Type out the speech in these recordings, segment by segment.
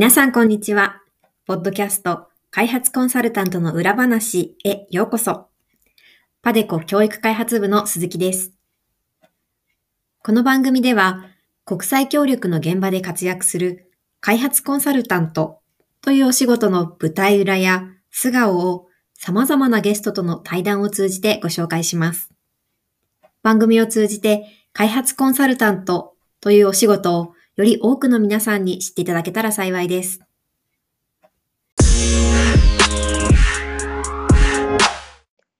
皆さんこんにちは。ポッドキャスト開発コンサルタントの裏話へようこそ。パデコ教育開発部の鈴木です。この番組では、国際協力の現場で活躍する開発コンサルタントというお仕事の舞台裏や素顔を様々なゲストとの対談を通じてご紹介します。番組を通じて開発コンサルタントというお仕事をより多くの皆さんに知っていただけたら幸いです。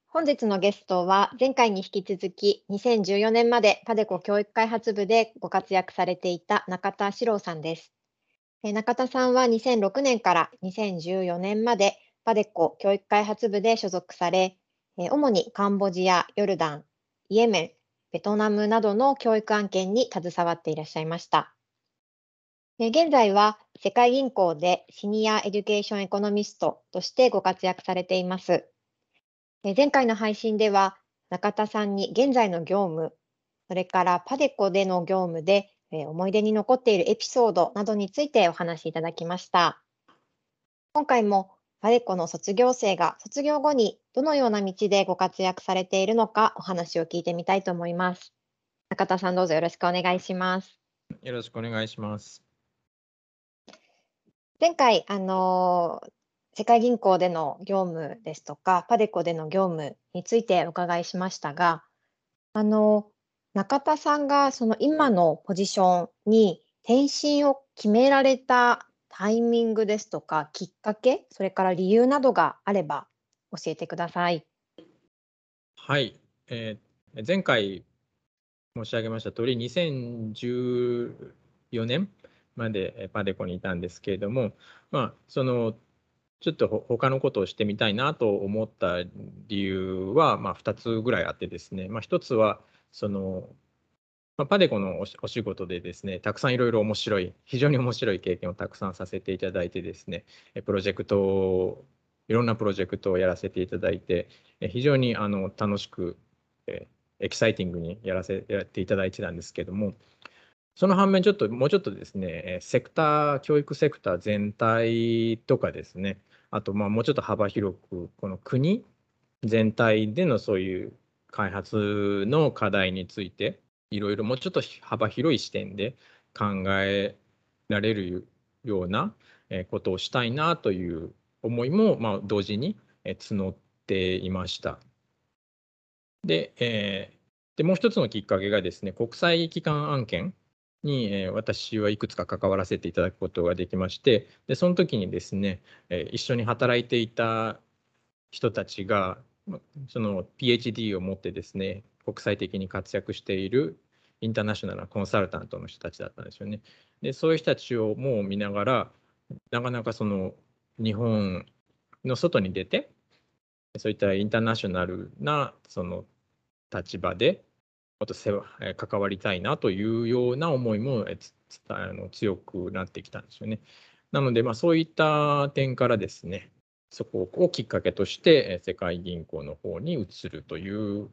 本日のゲストは前回に引き続き2014年までパデコ教育開発部でご活躍されていた中田志郎さんです。中田さんは2006年から2014年までパデコ教育開発部で所属され、主にカンボジア、ヨルダン、イエメン、ベトナムなどの教育案件に携わっていらっしゃいました。現在は世界銀行で Senior Education Economist としてご活躍されています。前回の配信では中田さんに現在の業務、それからパデコでの業務で思い出に残っているエピソードなどについてお話しいただきました。今回もパデコの卒業生が卒業後にどのような道でご活躍されているのかお話を聞いてみたいと思います。中田さんどうぞよろしくお願いします。よろしくお願いします。前回、あの世界銀行での業務ですとか、パデコでの業務についてお伺いしましたが、あの、中田さんがその今のポジションに転身を決められたタイミングですとか、きっかけ、それから理由などがあれば教えてください。はい、えー、前回申し上げました通り、2014年までパデコにいたんですけれども、まあ、そのちょっと他のことをしてみたいなと思った理由は、まあ、2つぐらいあってですね、まあ、1つはその、パデコのお仕事でですねたくさんいろいろ面白い非常に面白い経験をたくさんさせていただいてですねプロジェクトをいろんなプロジェクトをやらせていただいて非常にあの楽しくエキサイティングにやらせやっていただいてたんですけどもその反面ちょっともうちょっとですねセクター教育セクター全体とかですねあとまあもうちょっと幅広くこの国全体でのそういう開発の課題についていろいろもうちょっと幅広い視点で考えられるようなことをしたいなという思いもまあ同時に募っていました。で,、えー、でもう一つのきっかけがですね国際機関案件に、え私はいくつか関わらせていただくことができましてでその時にですね、え一緒に働いていた人たちがその PhD を持ってですね国際的に活躍しているインターナショナルなコンサルタントの人たちだったんですよね。でそういう人たちをもう見ながらなかなかその日本の外に出てそういったインターナショナルなその立場でもっとせ関わりたいなというような思いもあの強くなってきたんですよね。なので、まあ、そういった点からですね、そこをきっかけとして世界銀行の方に移るという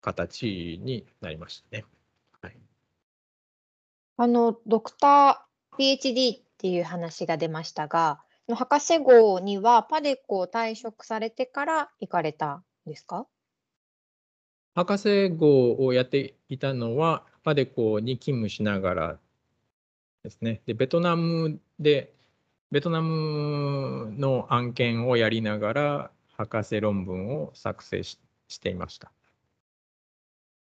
形になりましたね。はい、あのドクター PhD っていう話が出ましたが、博士号にはパデコを退職されてから行かれたんですか？博士号をやっていたのは、パデコに勤務しながらですね。で、ベトナムで、ベトナムの案件をやりながら、博士論文を作成ししていました。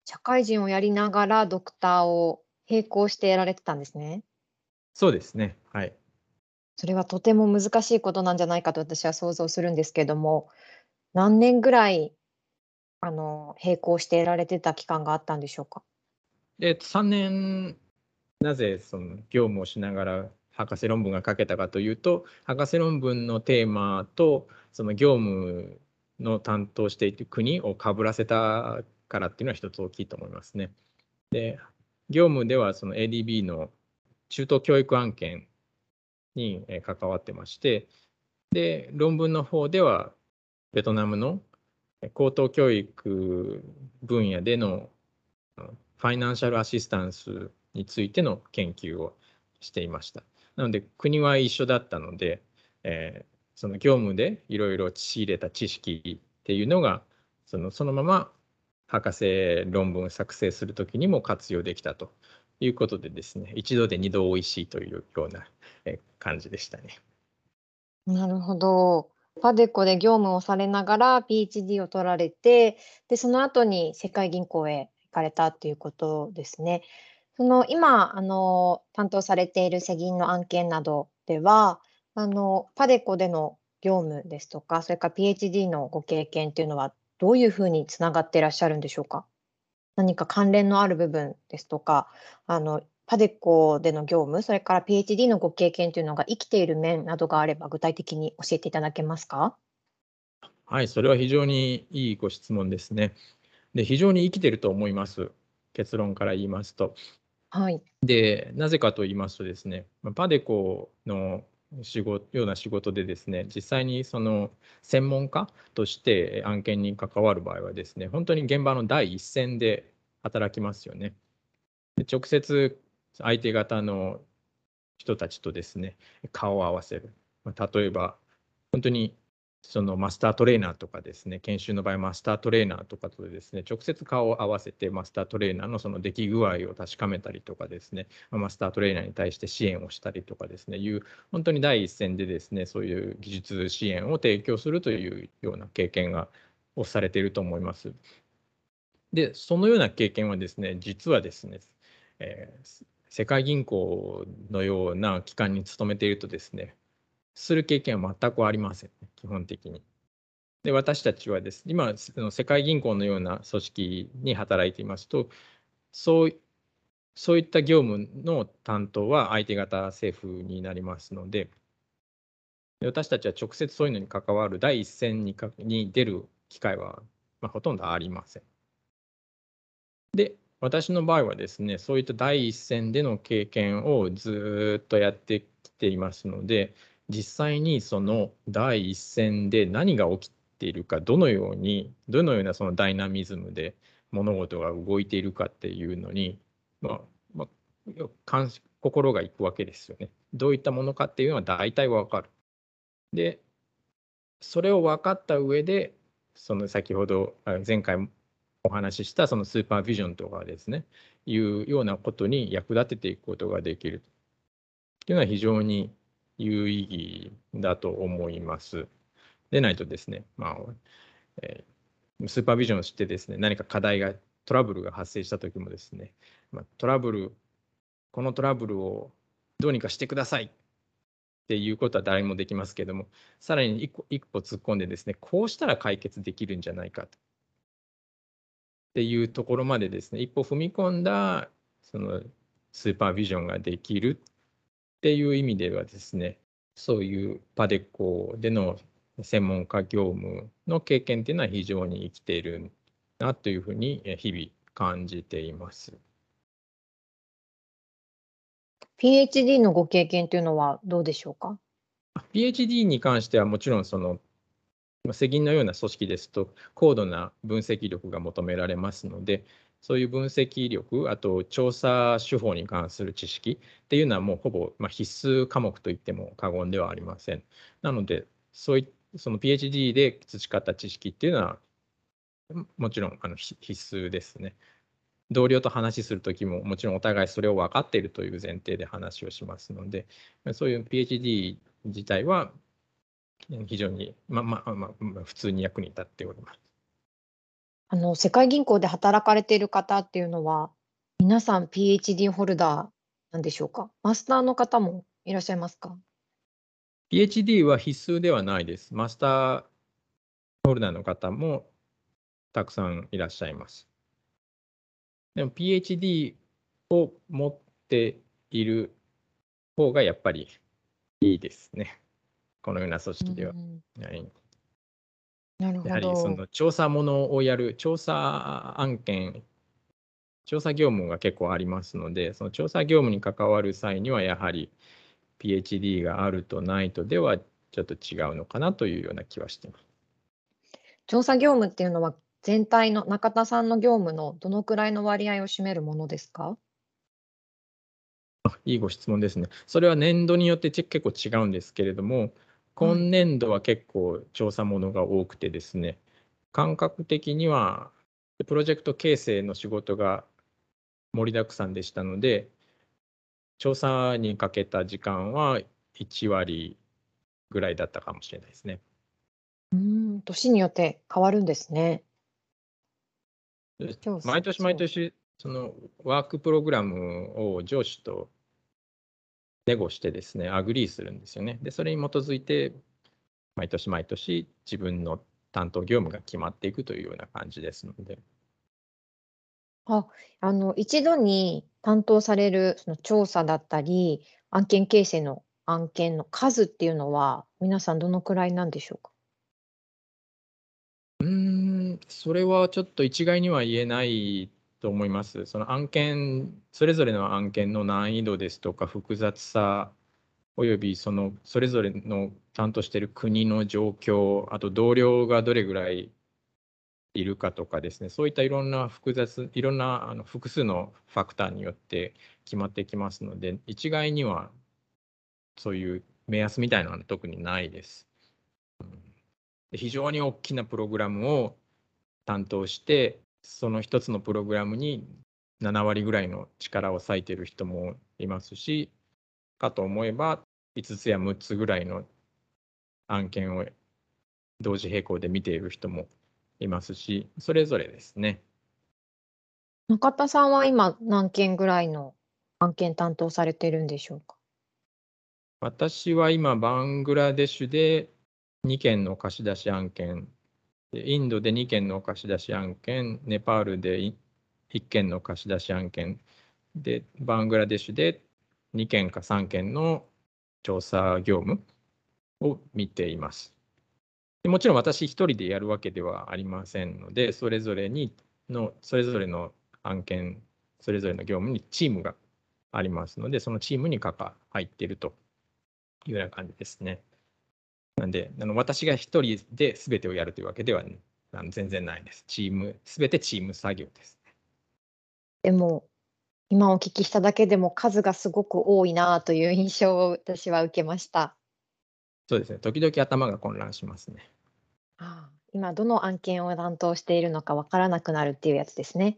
社会人をやりながらドクターを並行してやられてたんですね。そうですね。はい。それはとても難しいことなんじゃないかと私は想像するんですけども、何年ぐらいあの、並行して得られてた期間があったんでしょうか？えっと、3年、なぜその業務をしながら博士論文が書けたかというと博士論文のテーマとその業務の担当している国をかぶらせたからっていうのは一つ大きいと思いますね。で業務ではその ADB の中等教育案件に関わってましてで論文の方ではベトナムの高等教育分野でのファイナンシャルアシスタンスについての研究をしていました。なので国は一緒だったので、えー、その業務でいろいろ仕入れた知識っていうのがそのそのまま博士論文を作成するときにも活用できたということでですね一度で二度おいしいというような感じでしたね。なるほど。パデコで業務をされながら PhD を取られてでその後に世界銀行へ行かれたっていうことですね。その今あの担当されている世銀の案件などではあのパデコでの業務ですとかそれから PhD のご経験っていうのはどういうふうにつながっていらっしゃるんでしょうか？何か関連のある部分ですとかあのパデコでの業務それから PhD のご経験というのが生きている面などがあれば具体的に教えていただけますか？はい、それは非常にいいご質問ですね。で非常に生きてると思います。結論から言いますと。はい。で、なぜかと言いますとですね、パデコの仕事ような仕事でですね、実際にその専門家として案件に関わる場合はですね、本当に現場の第一線で働きますよね。で直接相手方の人たちとですね、顔を合わせる。例えば、本当にそのマスタートレーナーとかですね、研修の場合、マスタートレーナーとかとですね、直接顔を合わせて、マスタートレーナーのその出来具合を確かめたりとかですね、マスタートレーナーに対して支援をしたりとかですね、いう、本当に第一線でですね、そういう技術支援を提供するというような経験がをされていると思います。で、そのような経験はですね、実はですね、えー、世界銀行のような機関に勤めているとですね、する経験は全くありません、ね、基本的に。で、私たちはです、今、世界銀行のような組織に働いていますと、そうそういった業務の担当は相手方政府になりますので、で私たちは直接そういうのに関わる第一線にかに出る機会は、まあ、ほとんどありません。で、私の場合はですね、そういった第一線での経験をずっとやってきていますので、実際にその第一線で何が起きているかどのようにどのようなそのダイナミズムで物事が動いているかっていうのに、まあまあ、心がいくわけですよね。どういったものかっていうのは大体わかる。でそれを分かった上でその先ほど前回お話ししたそのスーパービジョンとかですねいうようなことに役立てていくことができるというのは非常に有意義だと思います。でないとですね、まあえー、スーパービジョンをしてですね、何か課題が、トラブルが発生したときもですね、まあ、トラブル、このトラブルをどうにかしてくださいっていうことは誰もできますけども、さらに一歩一歩突っ込んでですね、こうしたら解決できるんじゃないかと。っていうところまでですね、一歩踏み込んだそのスーパービジョンができるっていう意味ではですね、そういうパデコでの専門家業務の経験っていうのは非常に生きているなというふうに日々感じています。PhD のご経験というのはどうでしょうか ?PhD に関してはもちろんその世銀のような組織ですと高度な分析力が求められますのでそういう分析力、あと調査手法に関する知識っていうのはもうほぼ、ま必須科目といっても過言ではありません。なので、そういその PhD で培った知識っていうのは、もちろんあの必須ですね。同僚と話するときも、もちろんお互いそれを分かっているという前提で話をしますので、そういう PhD 自体は非常に、まあまあまあ、普通に役に立っております。あの、世界銀行で働かれている方っていうのは、皆さん PhD ホルダーなんでしょうか？マスターの方もいらっしゃいますか？PhD は必須ではないです。マスターホルダーの方もたくさんいらっしゃいます。でも PhD を持っている方がやっぱりいいですね。このような組織では。い、なるほやはりそど。の調査ものをやる調査案件、調査業務が結構ありますので、その調査業務に関わる際にはやはり PhD があるとないとではちょっと違うのかなというような気はしています。調査業務っていうのは全体の中田さんの業務のどのくらいの割合を占めるものですか？いいご質問ですね。それは年度によってち結構違うんですけれども、はい。今年度は結構調査ものが多くてですね、感覚的にはプロジェクト形成の仕事が盛りだくさんでしたので、調査にかけた時間は1割ぐらいだったかもしれないですね。うーん、年によって変わるんですね。毎年毎。年、その work program を上司とネゴしてですね、 agree するんですよね。で、それに基づいて、毎年毎年自分の担当業務が決まっていくというような感じですので。あ、あの一度に担当されるその調査だったり、案件形成の案件の数っていうのは、皆さんどのくらいなんでしょうか？うーん、それはちょっと一概には言えないと思います。その案件、それぞれの案件の難易度ですとか複雑さ、およびそのそれぞれの担当している国の状況、あと同僚がどれぐらいいるかとかですね、そういったいろんな複雑、いろんなあの複数のファクターによって決まってきますので、一概にはそういう目安みたいなのは特にないです。非常に大きなプログラムを担当して、その一つのプログラムに7割ぐらいの力を割いている人もいますし、かと思えば5つや6つぐらいの案件を同時並行で見ている人もいますし、それぞれですね。中田さんは今何件ぐらいの案件担当されてるんでしょうか？私は今、バングラデシュで2件の貸し出し案件、でインドで2件の貸し出し案件、ネパールで1件の貸し出し案件、で、バングラデシュで2件か3件の調査業務を見ています。もちろん私一人でやるわけではありませんので、それぞれにの、それぞれの案件、それぞれの業務にチームがありますので、そのチームに関わ入っているというような感じですね。なんで、あの私が一人で全てをやるというわけではあの全然ないです。チーム、全てチーム作業です。でも、今お聞きしただけでも数がすごく多いなという印象を私は受けました。そうですね。時々頭が混乱しますね。ああ、今どの案件を担当しているのかわからなくなるっていうやつですね。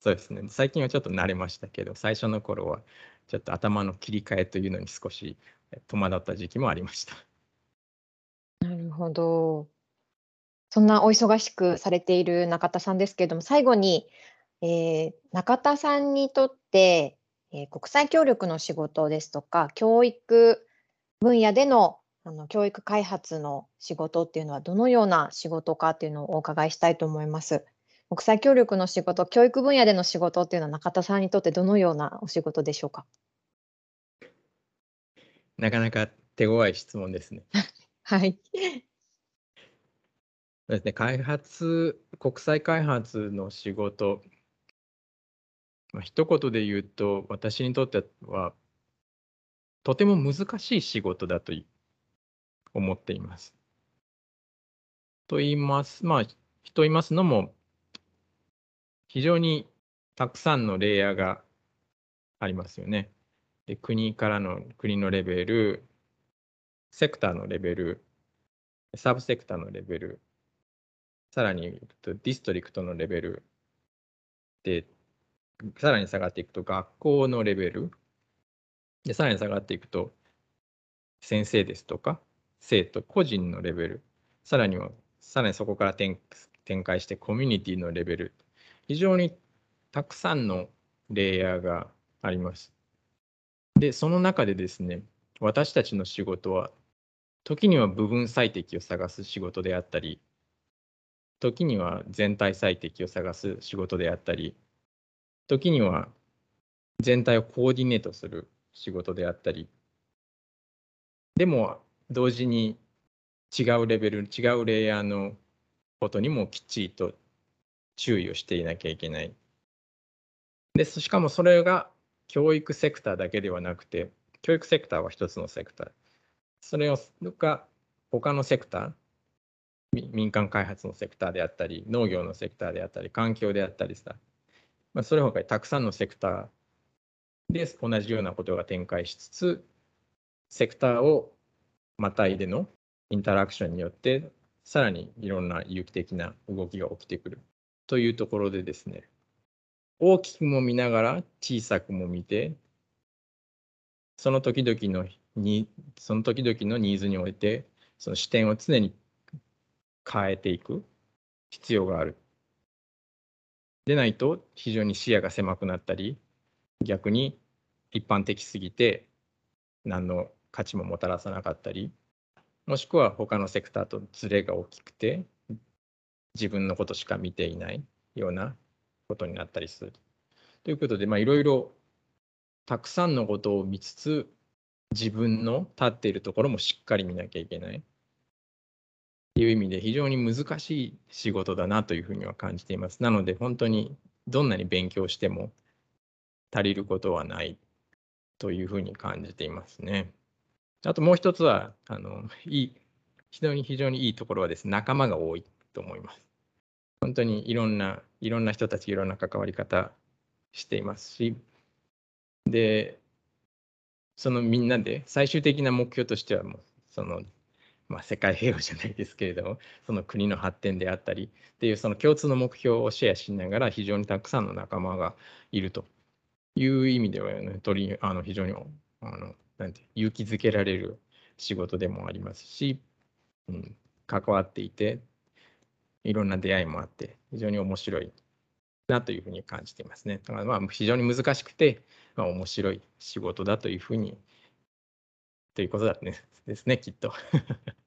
そうですね。最近はちょっと慣れましたけど、最初の頃はちょっと頭の切り替えというのに少しえ戸惑った時期もありました。ほど。そんなお忙しくされている中田さんですけれども、最後に、えー中田さんにとって、えー国際協力の仕事ですとか、教育分野でのあの教育開発の仕事っていうのはどのような仕事かっていうのをお伺いしたいと思います。国際協力の仕事、教育分野での仕事っていうのは中田さんにとってどのようなお仕事でしょうか？なかなか手強い質問ですね。はい。そうですね。開発、国際開発の仕事、まあ、一言で言うと、私にとっては、とても難しい仕事だと思っています。と言います、まあ、と言いますのも、非常にたくさんのレイヤーがありますよね。で国からの国のレベル、セクターのレベル、サブセクターのレベル、さらに言うとディストリクトのレベルで、さらに下がっていくと学校のレベル、でさらに下がっていくと先生ですとか生徒個人のレベル、さらにはさらにそこから展展開してコミュニティのレベル、非常にたくさんのレイヤーがあります。で、その中でですね、私たちの仕事は、時には部分最適を探す仕事であったり、時には全体最適を探す仕事であったり、時には全体をコーディネートする仕事であったりでも同時に違うレベル違うレイヤーのことにもきっちりと注意をしていなきゃいけない。でしかもそれが教育セクターだけではなくて教育セクターは一つのセクターそれが他のセクター民間開発のセクターであったり農業のセクターであったり環境であったりさ、まあ、それほかにたくさんのセクターで同じようなことが展開しつつセクターをまたいでのインタラクションによってさらにいろんな有機的な動きが起きてくる。というところでですね大きくも見ながら小さくも見てその時々のにその時々のニーズにおいてその視点を常に変えていく必要がある。でないと非常に視野が狭くなったり逆に一般的すぎて何の価値ももたらさなかったりもしくは他のセクターとズレが大きくて自分のことしか見ていないようなことになったりする。ということでいろいろたくさんのことを見つつ自分の立っているところもしっかり見なきゃいけない。という意味で非常に難しい仕事だなというふうには感じています。なので本当にどんなに勉強しても足りることはないというふうに感じていますね。あともう一つはあのいい非常に非常にいいところはですね仲間が多いと思います。本当にいろんないろんな人たちいろんな関わり方していますしでそのみんなで最終的な目標としてはもうそのまあ、世界平和じゃないですけれども その国の発展であったりっていうその共通の目標をシェアしながら非常にたくさんの仲間がいるという意味では、ね、取りあの非常にあのなんて勇気づけられる仕事でもありますし、うん、関わっていていろんな出会いもあって非常に面白いなというふうに感じていますね。だからまあ非常に難しくて、まあ、面白い仕事だというふうにということだねですねきっと。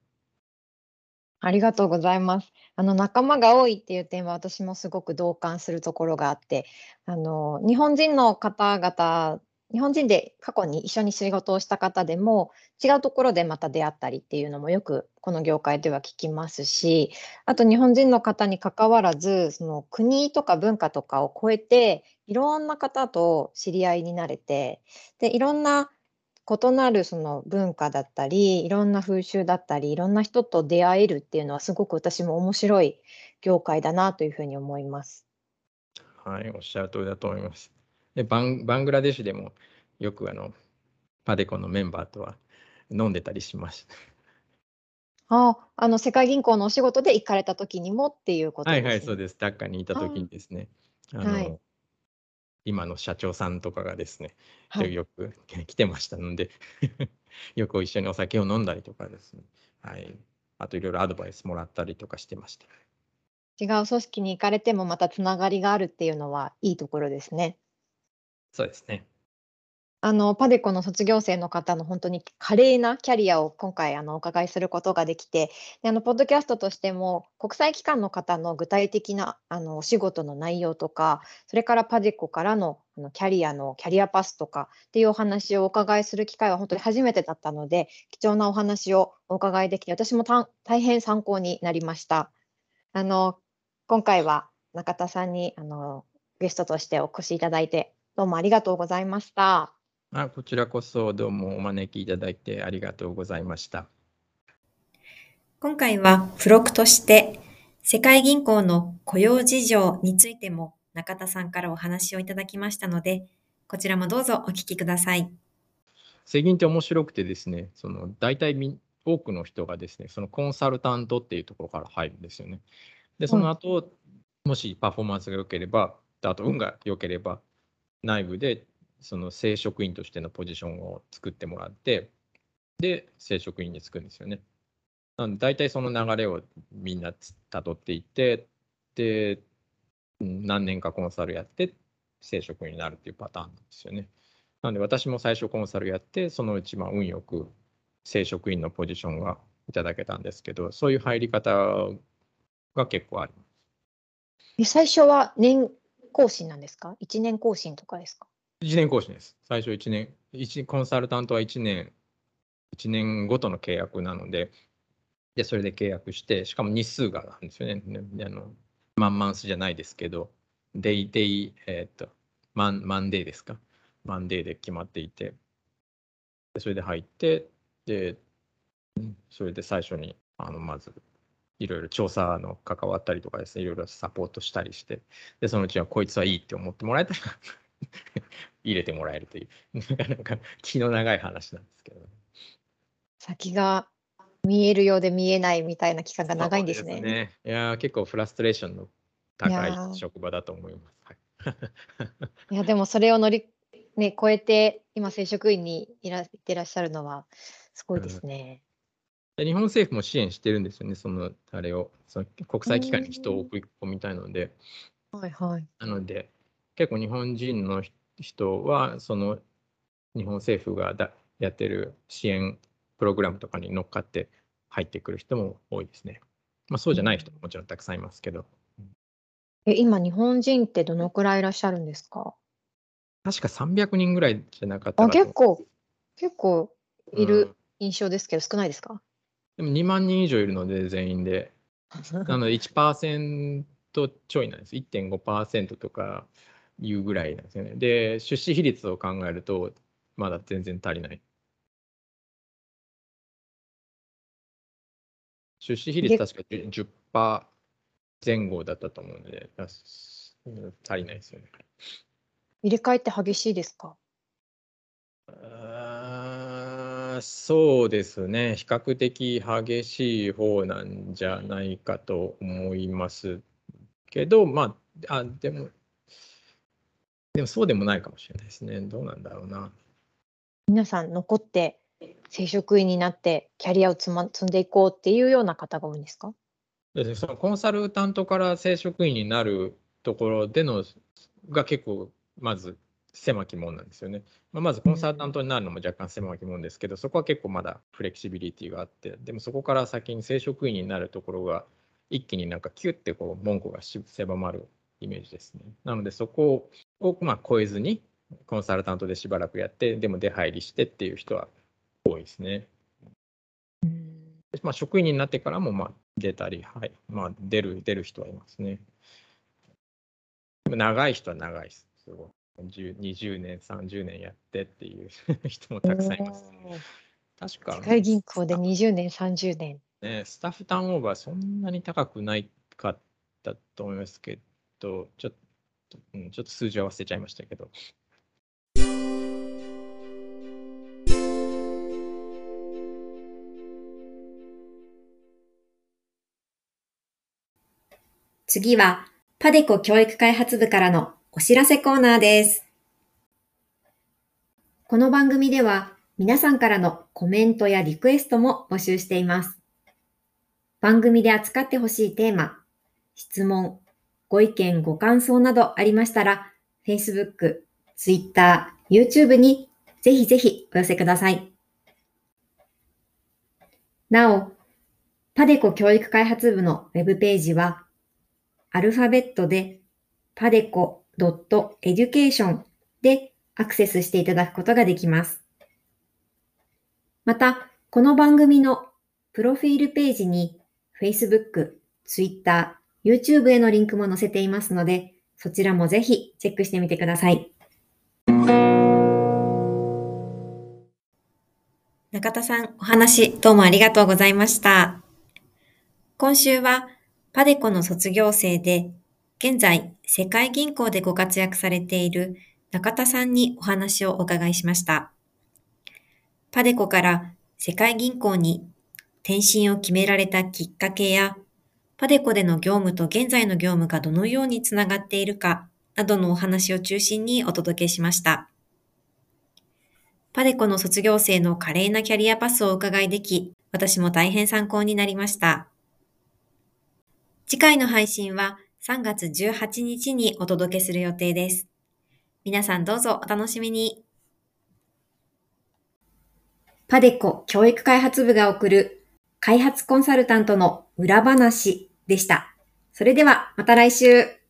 ありがとうございます。あの仲間が多いっていう点は私もすごく同感するところがあって、あの日本人の方々、日本人で過去に一緒に仕事をした方でも違うところでまた出会ったりっていうのもよくこの業界では聞きますし、あと日本人の方に関わらず、その国とか文化とかを超えていろんな方と知り合いになれて、でいろんな異なるその文化だったり、いろんな風習だったり、いろんな人と出会えるっていうのはすごく私も面白い業界だなというふうに思います。はい、おっしゃる通りだと思います。でバンバングラデシュでもよくあのパデコのメンバーとは飲んでたりします。ああ、の世界銀行のお仕事で行かれた時にもっていうことですね。はいはい、そうです。ダッカにいた時にですね。あの、はい、今の社長さんとかがですね、はい、よく来てましたので よく一緒にお酒を飲んだりとかですね、はい、あといろいろアドバイスもらったりとかしてました。違う組織に行かれてもまたつながりがあるっていうのはいいところですね。そうですね。あのパデコの卒業生の方の本当に華麗なキャリアを今回あのお伺いすることができてであのポッドキャストとしても国際機関の方の具体的なあのお仕事の内容とかそれからパデコからのあのキャリアのキャリアパスとかっていうお話をお伺いする機会は本当に初めてだったので貴重なお話をお伺いできて私も大変参考になりました。あの今回は中田さんにあのゲストとしてお越しいただいてどうもありがとうございました。あこちらこそどうもお招きいただいてありがとうございました。今回は付録として世界銀行の雇用事情についても中田さんからお話をいただきましたので、こちらもどうぞお聞きください。世銀って面白くてですね、その大体多くの人がですね、そのコンサルタントっていうところから入るんですよね。で、その後、うん、もしパフォーマンスが良ければ、あと運が良ければ、内部でその正職員としてのポジションを作ってもらって、で、正職員に就くんですよね。なので、大体その流れをみんなたどっていって、で、何年かコンサルやって、正職員になるっていうパターンなんですよね。なので、私も最初コンサルやって、そのうちまあ運よく正職員のポジションがいただけたんですけど、そういう入り方が結構あります。最初は年更新なんですか ?1 年更新とかですか？1年更新です。最初1年、一コンサルタントは1年、1年ごとの契約なので、で、それで契約して、しかも日数があるんですよね。あのマンマンスじゃないですけど、デイデイ、えっ、と、マン、マンデーですか？マンデーで決まっていて、でそれで入って、で、それで最初に、あの、まず、いろいろ調査の関わったりとかですね、いろいろサポートしたりして、で、そのうちはこいつはいいって思ってもらえたら 入れてもらえるという、なかなか気の長い話なんですけど、ね、先が見えるようで見えないみたいな期間が長いんですね。すねいや結構フラストレーションの高い職場だと思います。いやでもそれを乗り、ね、超えて今正職員にいらってらっしゃるのはすごいですね。日本政府も支援してるんですよね、そのあれを、その国際機関に人を送り込みたいので。はいはい。なので、結構日本人の人は、その日本政府がだやってる支援プログラムとかに乗っかって入ってくる人も多いですね。まあ、そうじゃない人ももちろんたくさんいますけど。え、今、日本人ってどのくらいいらっしゃるんですか？確か300人ぐらいじゃなかったあ、結構、結構いる印象ですけど、少ないですか？でも2万人以上いるので、全員で。なので1%ちょいなんです。1.5%とかいうぐらいなんですよね。で、出資比率を考えると、まだ全然足りない。出資比率確か10%前後だったと思うので、足りないですよね。入れ替えって激しいですか？そうですね、比較的激しい方なんじゃないかと思いますけど、まあ、あでも、でもそうでもないかもしれないですね。どうなんだろうな。皆さん残って正職員になってキャリアを積,、ま、積んでいこうっていうような方が多いんですか？でそのコンサルタントから正職員になるところでのが結構まず狭き門なんですよね。まあ、まずコンサルタントになるのも若干狭き門ですけど、そこは結構まだフレキシビリティがあって、でもそこから先に正職員になるところが一気になんかキュッてこう門戸が狭まるイメージですね。なのでそこをまあ超えずにコンサルタントでしばらくやって、でも出入りしてっていう人は多いですね。まあ、職員になってからもまあ出たり、はいまあ、出る出る人はいますね。長い人は長いです。すごい20年、30年やってっていう 人もたくさんいます。確か。世界銀行で20年、30年。ね、スタッフターンオーバーそんなに高くないかったと思いますけど、ちょっと、うん、ちょっと数字は忘れちゃいましたけど。次は、パデコ教育開発部からのお知らせコーナーです。この番組では皆さんからのコメントやリクエストも募集しています。番組で扱ってほしいテーマ、質問、ご意見、ご感想などありましたら、Facebook、Twitter、YouTube にぜひぜひお寄せください。なお、パデコ教育開発部のウェブページは、アルファベットで padeco.education でアクセスしていただくことができます。また、この番組のプロフィールページに Facebook、Twitter、YouTube へのリンクも載せていますので、そちらもぜひチェックしてみてください。中田さん、お話どうもありがとうございました。今週はパデコの卒業生で、現在世界銀行でご活躍されている中田さんにお話をお伺いしました。パデコから世界銀行に転身を決められたきっかけや、パデコでの業務と現在の業務がどのようにつながっているかなどのお話を中心にお届けしました。パデコの卒業生の華麗なキャリアパスをお伺いでき、私も大変参考になりました。次回の配信は3月18日にお届けする予定です。皆さんどうぞお楽しみに。パデコ教育開発部が送る開発コンサルタントの裏話でした。それではまた来週。